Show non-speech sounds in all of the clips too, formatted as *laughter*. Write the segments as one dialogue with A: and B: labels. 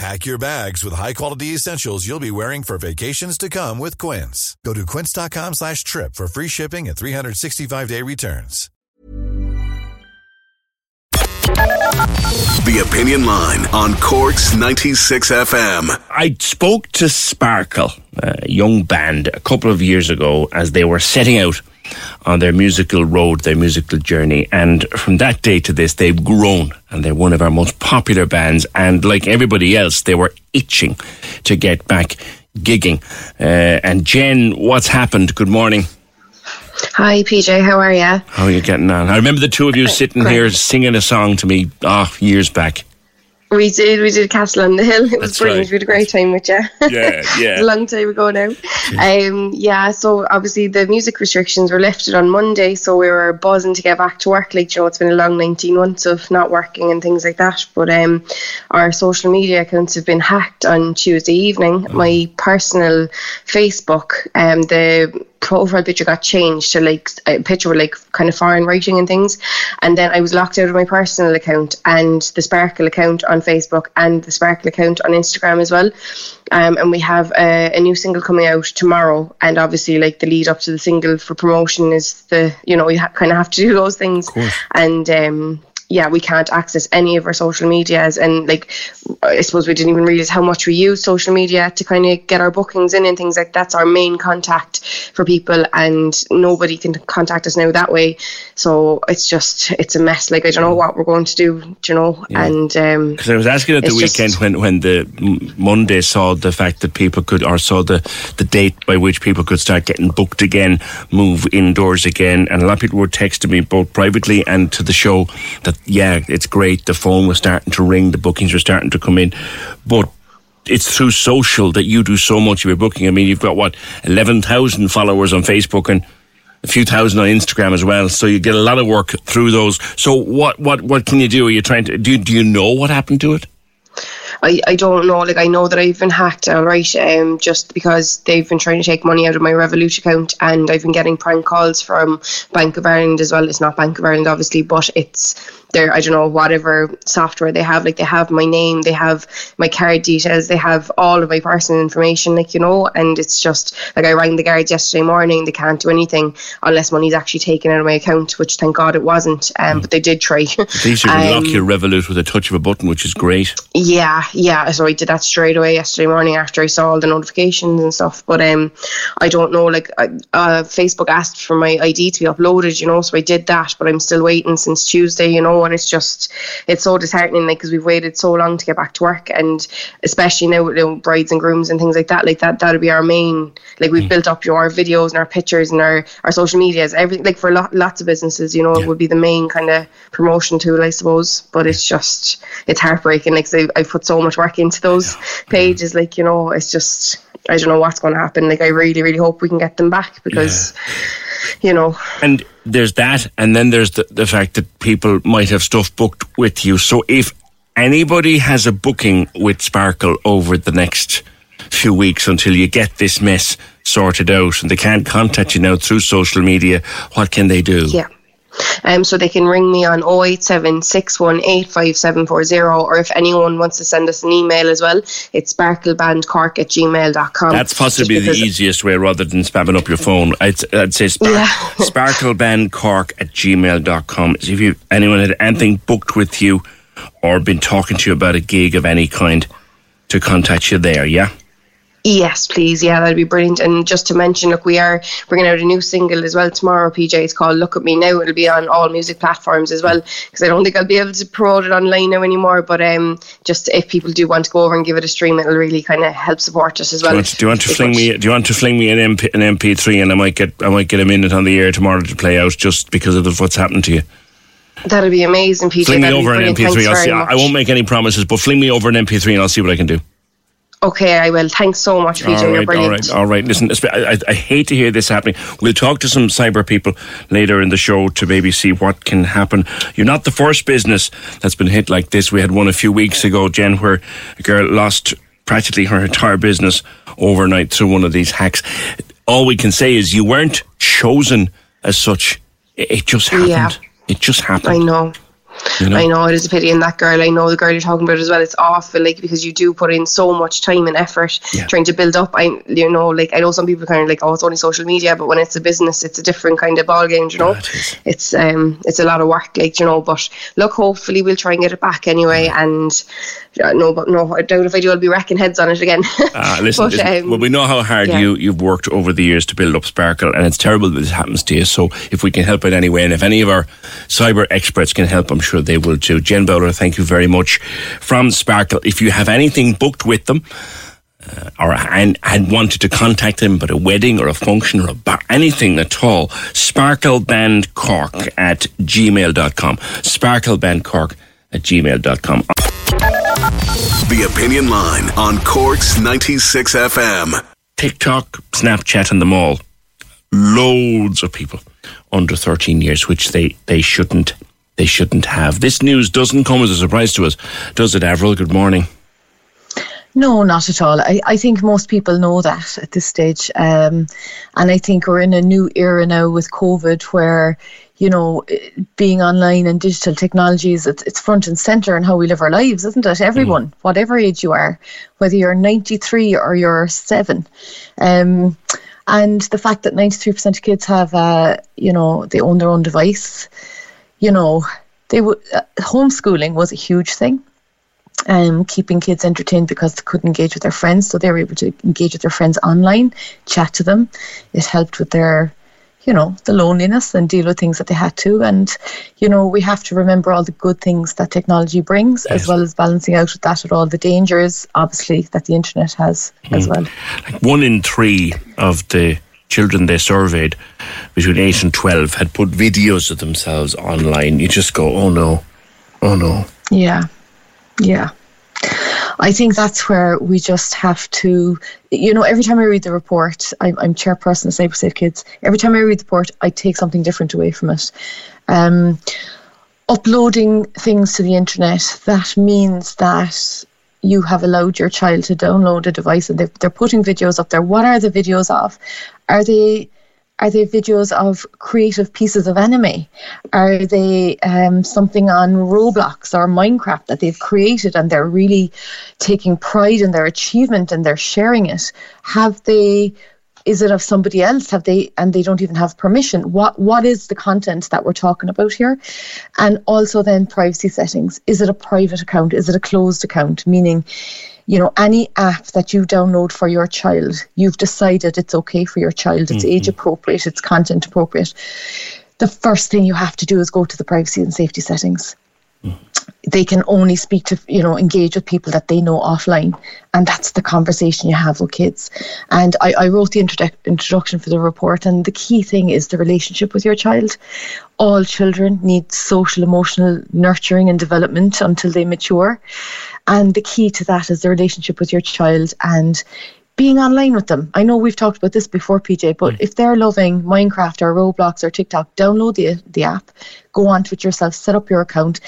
A: Pack your bags with high-quality essentials you'll be wearing for vacations to come with Quince. Go to quince.com slash trip for free shipping and 365-day returns.
B: The Opinion Line on Cork's 96 FM.
C: I spoke to Sparkle, a young band, a couple of years ago as they were setting out on their musical road, their musical journey. And from that day to this, they've grown and they're one of our most popular bands. And like everybody else, they were itching to get back gigging. Uh, and Jen, what's happened? Good morning.
D: Hi, PJ. How are you?
C: How are you getting on? I remember the two of you sitting
D: Great.
C: here singing a song to me oh, years back.
D: We did. We did Castle on the Hill. It was
C: That's
D: brilliant.
C: right.
D: We had a great time with you.
C: Yeah, *laughs* yeah.
D: a long time ago now. Um, yeah. So obviously the music restrictions were lifted on Monday, so we were buzzing to get back to work. Like you know, it's been a long 19 months of not working and things like that. But um, our social media accounts have been hacked on Tuesday evening.
C: Oh.
D: My personal Facebook, um, the profile picture got changed to like a picture with like kind of foreign writing and things. And then I was locked out of my personal account and the Sparkle account on Facebook and the Sparkle account on Instagram as well. Um, and we have a, a new single coming out tomorrow. And obviously like the lead up to the single for promotion is the you know you ha- kind of have to do those things. And um yeah, we can't access any of our social medias, and like, I suppose we didn't even realize how much we use social media to kind of get our bookings in and things like that's our main contact for people, and nobody can contact us now that way. So it's just it's a mess. Like I don't know what we're going to do, do you know? And um,
C: Because I was asking at the
D: It's just-
C: weekend when, when the Monday saw the fact that people could, or saw the, the date by which people could start getting booked again, move indoors again. And a lot of people were texting me both privately and to the show that, yeah, it's great. The phone was starting to ring, the bookings were starting to come in. But it's through social that you do so much of your booking. I mean, you've got what, 11,000 followers on Facebook and a few thousand on Instagram as well. So you get a lot of work through those. So what, what, what can you do? Are you trying to, do, do you know what happened to it?
D: I, I don't know. Like I know that I've been hacked, all right, um, just because they've been trying to take money out of my Revolut account, and I've been getting prank calls from Bank of Ireland as well. It's not Bank of Ireland, obviously, but it's their I don't know whatever software they have. Like they have my name, they have my card details, they have all of my personal information, like you know. And it's just like I rang the guards yesterday morning. They can't do anything unless money's actually taken out of my account, which thank God it wasn't. Um, but they did try.
C: Least you can lock *laughs*
D: Um,
C: your Revolut with a touch of a button, which is great.
D: Yeah, yeah. So I did that straight away yesterday morning after I saw all the notifications and stuff. But um, I don't know. Like, I- uh, Facebook asked for my ID to be uploaded, you know, so I did that. But I'm still waiting since Tuesday, you know, and it's just it's so disheartening, like, because we've waited so long to get back to work, and especially now with you know, brides and grooms and things like that. Like that, that'll be our main. Like we've built up our videos and our pictures and our our social medias, everything. Like for lot, lots of businesses, you know, it would be the main kind of promotion tool, I suppose. But it's just it's heartbreaking. Like I I put so much work into those pages. Like you know, it's just I don't know what's going to happen. Like I really, really hope we can get them back because, you know,
C: And there's that, and then there's the, the fact that people might have stuff booked with you. So if anybody has a booking with Sparkle over the next few weeks until you get this mess sorted out and they can't contact you now through social media, what can they do?
D: yeah. Um, so they can ring me on 087 618 or if anyone wants to send us an email as well, it's sparklebandcork at gmail.com.
C: That's possibly the easiest way rather than spamming up your phone. I'd, I'd say spark,
D: Yeah. *laughs*
C: sparklebandcork at gmail.com. So if you, anyone had anything booked with you or been talking to you about a gig of any kind, to contact you there, yeah?
D: Yes, please. Yeah, that'd be brilliant. And just to mention, look, we are bringing out a new single as well tomorrow. PJ, it's called "Look at Me Now." It'll be on all music platforms as well because I don't think I'll be able to promote it online now anymore. But um, just if people do want to go over and give it a stream, it'll really kind of help support us as well.
C: Do you want, do you want to fling me? Do you want to fling me an MP, an MP3 and I might get I might get a minute on the air tomorrow to play out just because of what's happened to you.
D: That'd be amazing, PJ.
C: Fling me
D: That'd
C: over an. MP3. I'll see. I won't make any promises, but fling me over an MP3 and I'll see what I can do.
D: Okay, I will. Thanks so much, PJ.
C: All
D: You're
C: right, all
D: brilliant.
C: right, all right. Listen, I, I, I hate to hear this happening. We'll talk to some cyber people later in the show to maybe see what can happen. You're not the first business that's been hit like this. We had one a few weeks ago, Jen, where a girl lost practically her entire business overnight through one of these hacks. All we can say is you weren't chosen as such. It, it just happened.
D: Yeah.
C: It just happened.
D: I know.
C: You know?
D: I know it is a pity, and that girl, I know the girl you're talking about as well. It's awful, like because you do put in so much time and effort
C: Yeah.
D: trying to build up. I, you know, like I know some people kind of like, oh, it's only social media, but when it's a business, it's a different kind of ball game. You know,
C: Yeah, it
D: it's um, it's a lot of work, like you know. But look, hopefully we'll try and get it back anyway. And uh, no, but no, I doubt if I do, I'll be wrecking heads on it again. *laughs*
C: Ah, listen,
D: But,
C: listen,
D: um,
C: well, we know how hard
D: yeah.
C: you, you've worked over the years to build up Sparkle, and it's terrible that this happens to you. So, if we can help in any way, and if any of our cyber experts can help, I'm sure they will too. Jen Bowler, thank you very much from Sparkle. If you have anything booked with them, uh, or and had wanted to contact them about a wedding or a function or a bar, anything at all, sparklebandcork at gmail.com. Sparklebandcork at gmail.com.
B: The Opinion Line on Cork's 96 FM.
C: TikTok, Snapchat, and them all. Loads of people under 13 years, which they, they shouldn't they shouldn't have. This news doesn't come as a surprise to us, does it, Avril? Good morning.
E: No, not at all. I, I think most people know that at this stage. Um, and I think we're in a new era now with COVID where, you know, being online and digital technologies, it's, it's front and centre in how we live our lives, isn't it? Everyone, whatever age you are, whether you're 93 or you're seven. Um, and the fact that 93% of kids have, uh, you know, they own their own device, you know, they were uh, homeschooling was a huge thing um, keeping kids entertained because they couldn't engage with their friends. So they were able to engage with their friends online, chat to them. It helped with their, you know, the loneliness and deal with things that they had to. And, you know, we have to remember all the good things that technology brings,
C: Yes.
E: as well as balancing out with that with all the dangers, obviously, that the internet has as well.
C: Like one in three of the children they surveyed between 8 and 12 had put videos of themselves online. You just go, oh no, oh no.
E: Yeah, yeah. I think that's where we just have to, you know, every time I read the report, I'm, I'm chairperson of Cyber Safe Kids. Every time I read the report, I take something different away from it. Um, uploading things to the internet, that means that you have allowed your child to download a device and they're, they're putting videos up there. What are the videos of? Are they are they videos of creative pieces of anime? Are they um, something on Roblox or Minecraft that they've created and they're really taking pride in their achievement and they're sharing it? Have they? Is it of somebody else? Have they and they don't even have permission? What what is the content that we're talking about here? And also then privacy settings. Is it a private account? Is it a closed account? Meaning, you know, any app that you download for your child, you've decided it's okay for your child, it's mm-hmm. age appropriate, it's content appropriate. The first thing you have to do is go to the privacy and safety settings. They can only speak to, you know, engage with people that they know offline. And that's the conversation you have with kids. And I, I wrote the introdu- introduction for the report, and the key thing is the relationship with your child. All children need social, emotional nurturing and development until they mature. And the key to that is the relationship with your child and being online with them. I know we've talked about this before, PJ, but mm. if they're loving Minecraft or Roblox or TikTok, download the, the app, go onto it yourself, set up your account,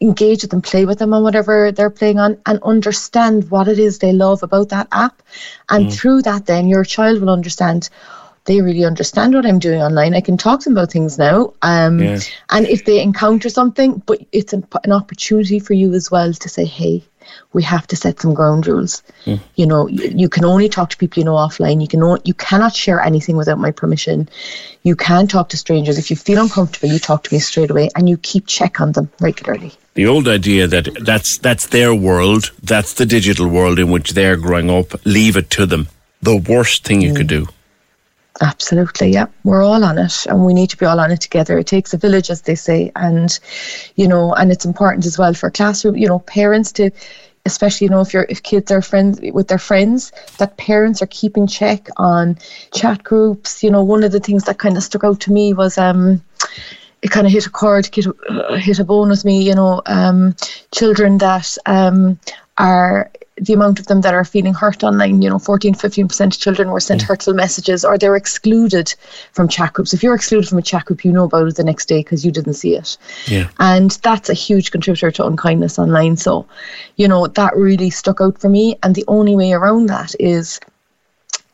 E: engage with them, play with them on whatever they're playing on, and understand what it is they love about that app. And through that, then your child will understand. They really understand what I'm doing online. I can talk to them about things now. Um,
C: Yeah.
E: And if they encounter something, but it's an, an opportunity for you as well to say, hey, we have to set some ground rules. You know, you, you can only talk to people you know offline. You can o- you cannot share anything without my permission. You can't talk to strangers. If you feel uncomfortable, you talk to me straight away, and you keep check on them regularly.
C: The old idea that that's that's their world, that's the digital world in which they're growing up. Leave it to them. The worst thing you could do.
E: Absolutely, yeah. We're all on it and we need to be all on it together. It takes a village, as they say. And, you know, and it's important as well for classroom, you know, parents to, especially, you know, if you're, if kids are friends with their friends, that parents are keeping check on chat groups. You know, one of the things that kind of stuck out to me was, um, it kind of hit a chord, hit a, hit a bone with me, you know, um, children that um, are the amount of them that are feeling hurt online, you know, 14, 15% of children were sent hurtful messages or they're excluded from chat groups. If you're excluded from a chat group, you know about it the next day because you didn't see it.
C: Yeah.
E: And that's a huge contributor to unkindness online. So, you know, that really stuck out for me. And the only way around that is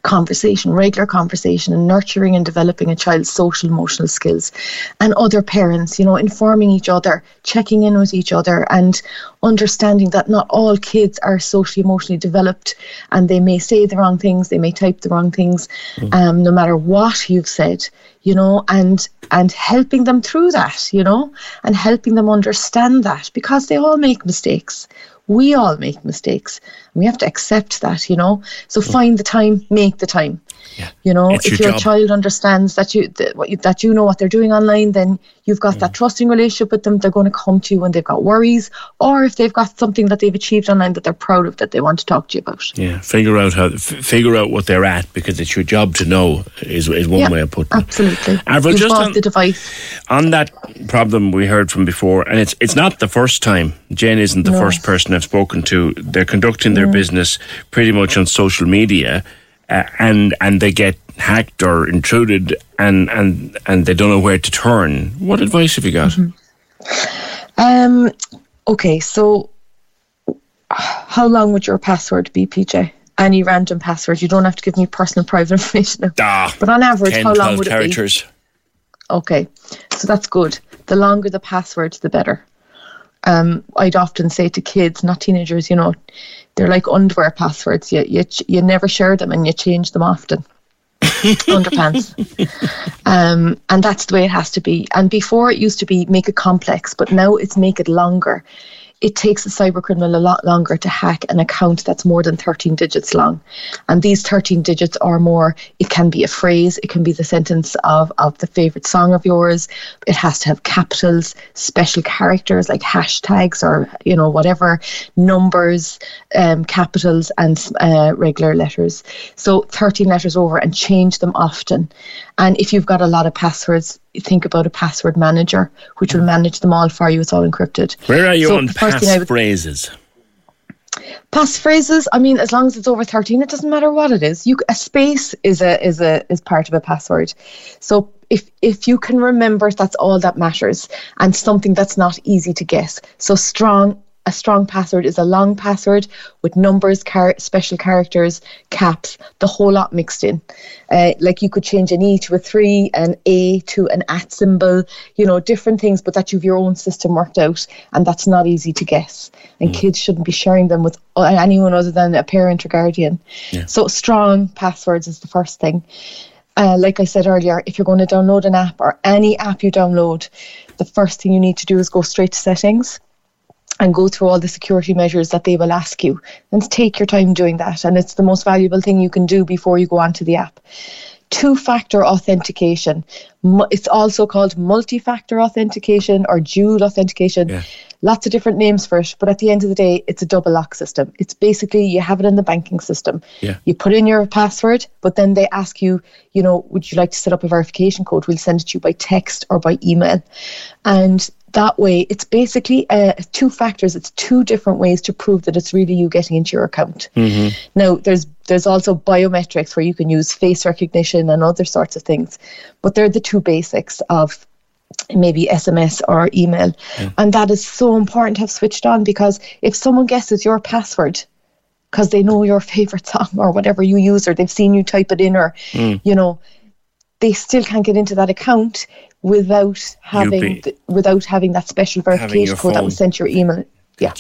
E: conversation, regular conversation, and nurturing and developing a child's social emotional skills. And other parents, you know, informing each other, checking in with each other, and understanding that not all kids are socially emotionally developed and they may say the wrong things, they may type the wrong things, um, no matter what you've said, you know, and and helping them through that, you know, and helping them understand that because they all make mistakes we all make mistakes. We have to accept that you know? So mm. find the time make the time
C: Yeah.
E: you know
C: It's
E: if
C: your
E: your child understands that you that, what you that you know what they're doing online then you've got that mm. trusting relationship with them they're going to come to you when they've got worries or if they've got something that they've achieved online that they're proud of that they want to talk to you about
C: Yeah, figure out how f- figure out what they're at because it's your job to know is is one
E: Yeah,
C: way of putting it.
E: absolutely
C: Avril,
E: you've
C: just on-
E: the device
C: on that problem we heard from before, and it's it's not the first time. Jen isn't the
E: No.
C: first person I've spoken to. They're conducting their mm. business pretty much on social media, uh, and and they get hacked or intruded, and and and they don't know where to turn. What advice have you got?
E: um okay so how long would your password be pj any random password you don't have to give me personal *laughs* private information.
C: Ah,
E: But on average,
C: 10,
E: how long would
C: characters.
E: it be? Okay, so that's good. The longer the password, the better. Um, I'd often say to kids, not teenagers, you know, they're like underwear passwords. You you you never share them and you change them often. *laughs* Underpants. Um, and that's the way it has to be. And before it used to be make it complex, but now it's make it longer. It takes a cyber criminal a lot longer to hack an account that's more than 13 digits long. And these 13 digits are more, it can be a phrase, it can be the sentence of, of the favourite song of yours. It has to have capitals, special characters like hashtags or, you know, whatever, numbers, um, capitals, and uh, regular letters. So 13 letters over and change them often. And if you've got a lot of passwords, think about a password manager, which will manage them all for you. It's all encrypted.
C: Where are you
E: So
C: on
E: the first thing I
C: pass phrases?
E: Pass phrases. I mean, as long as it's over thirteen, it doesn't matter what it is. You a space is a is a is part of a password. So if if you can remember, that's all that matters, and something that's not easy to guess. So strong. A strong password is a long password with numbers, char- special characters, caps, the whole lot mixed in. Uh, like you could change an E to a three, an A to an at symbol, you know, different things, but that you've your own system worked out, and that's not easy to guess. And kids shouldn't be sharing them with uh, anyone other than a parent or guardian. So strong passwords is the first thing. Uh, like I said earlier, if you're going to download an app or any app you download, the first thing you need to do is go straight to settings and go through all the security measures that they will ask you. And take your time doing that. And it's the most valuable thing you can do before you go onto the app. Two factor authentication it's also called multi-factor authentication or dual authentication.
C: Yeah.
E: lots of different names for it but at the end of the day it's a double lock system. It's basically you have it in the banking system.
C: Yeah.
E: you put in your password but then they ask you you know would you like to set up a verification code? We'll send it to you by text or by email. And that way it's basically uh, two factors. It's two different ways to prove that it's really you getting into your account. Now there's there's also biometrics where you can use face recognition and other sorts of things but they're the two basics of maybe SMS or email. And that is so important to have switched on because if someone guesses your password because they know your favorite *laughs* song or whatever you use or they've seen you type it in or, you know, they still can't get into that account without having th- without having that special verification code that was sent to your email. Yeah.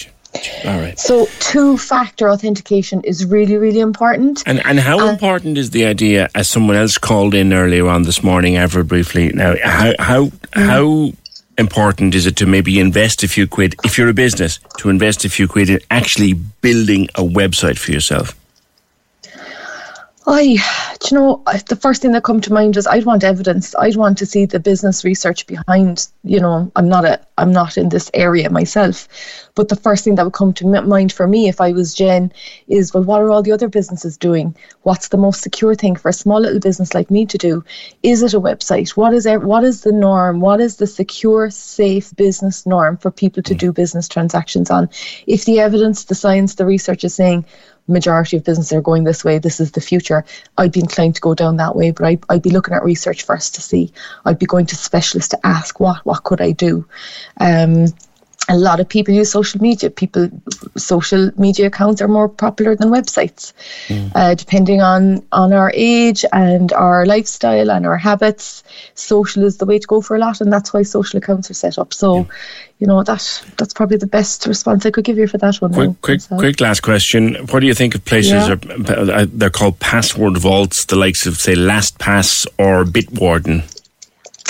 C: All right.
E: So two factor authentication is really, really important.
C: And and how uh, important is the idea? As someone else called in earlier on this morning, ever briefly. Now, how how mm. how important is it to maybe invest a few quid, if you're a business, to invest a few quid in actually building a website for yourself?
E: I, do you know, the first thing that come to mind is I'd want evidence. I'd want to see the business research behind. You know, I'm not a, I'm not in this area myself, but the first thing that would come to mind for me if I was Jen is, well, what are all the other businesses doing? What's the most secure thing for a small little business like me to do? Is it a website? What is what is the norm? What is the secure, safe business norm for people to hmm. do business transactions on? If the evidence, the science, the research is saying majority of businesses are going this way, this is the future, I'd be inclined to go down that way. But I, I'd be looking at research first to see. I'd be going to specialists to ask what what could I do. Um, a lot of people use social media. People, social media accounts are more popular than websites, mm. uh, depending on on our age and our lifestyle and our habits. Social is the way to go for a lot, and that's why social accounts are set up. So, yeah. you know that that's probably the best response I could give you for that one.
C: Quick, quick, quick last question. What do you think of places? Yeah. Are, uh, they're called password vaults, the likes of say LastPass or Bitwarden.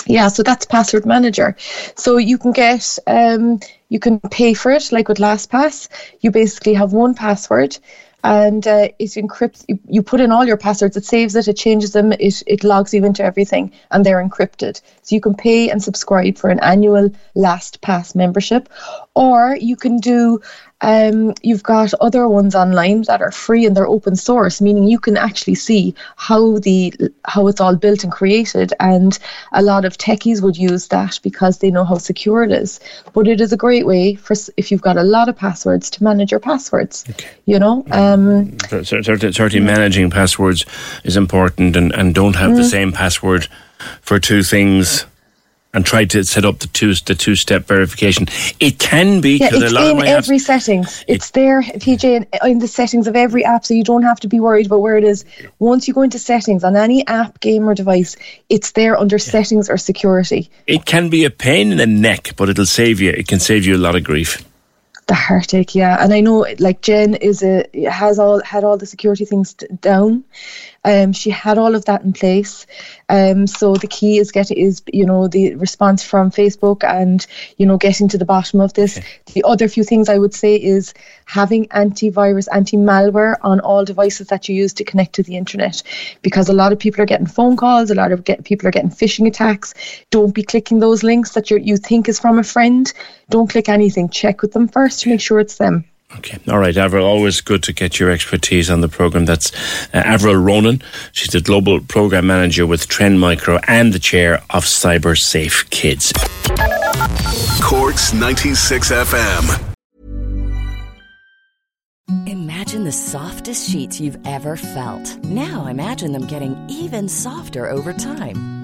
E: Yeah, so that's password manager. So you can get um, you can pay for it like with LastPass. You basically have one password and uh, it encrypts you, you put in all your passwords it saves it it changes them it, it logs you into everything and they're encrypted so you can pay and subscribe for an annual lastpass membership or you can do um, you've got other ones online that are free and they're open source, meaning you can actually see how the how it's all built and created. And a lot of techies would use that because they know how secure it is. But it is a great way for if you've got a lot of passwords to manage your passwords. Okay. You know, um,
C: certainly, certainly managing passwords is important, and and don't have mm. the same password for two things and tried to set up the two the two step verification. It can be
E: yeah, it's in every apps, settings. It's it, there, PJ, in, in, the settings of every app, so you don't have to be worried about where it is. Once you go into settings on any app, game, or device, it's there under yeah. settings or security.
C: It can be a pain in the neck, but it'll save you. It can save you a lot of grief
E: the heartache yeah and i know like jen is a has all had all the security things down um, she had all of that in place. Um, so the key is getting is you know the response from Facebook and you know getting to the bottom of this. Okay. The other few things I would say is having antivirus, anti-malware on all devices that you use to connect to the internet, because a lot of people are getting phone calls, a lot of get, people are getting phishing attacks. Don't be clicking those links that you you think is from a friend. Don't click anything. Check with them first to make sure it's them.
C: Okay. All right, Avril, always good to get your expertise on the program. That's uh, Avril Ronan. She's the global program manager with Trend Micro and the chair of Cyber Safe Kids.
B: Corks 96 FM.
F: Imagine the softest sheets you've ever felt. Now imagine them getting even softer over time.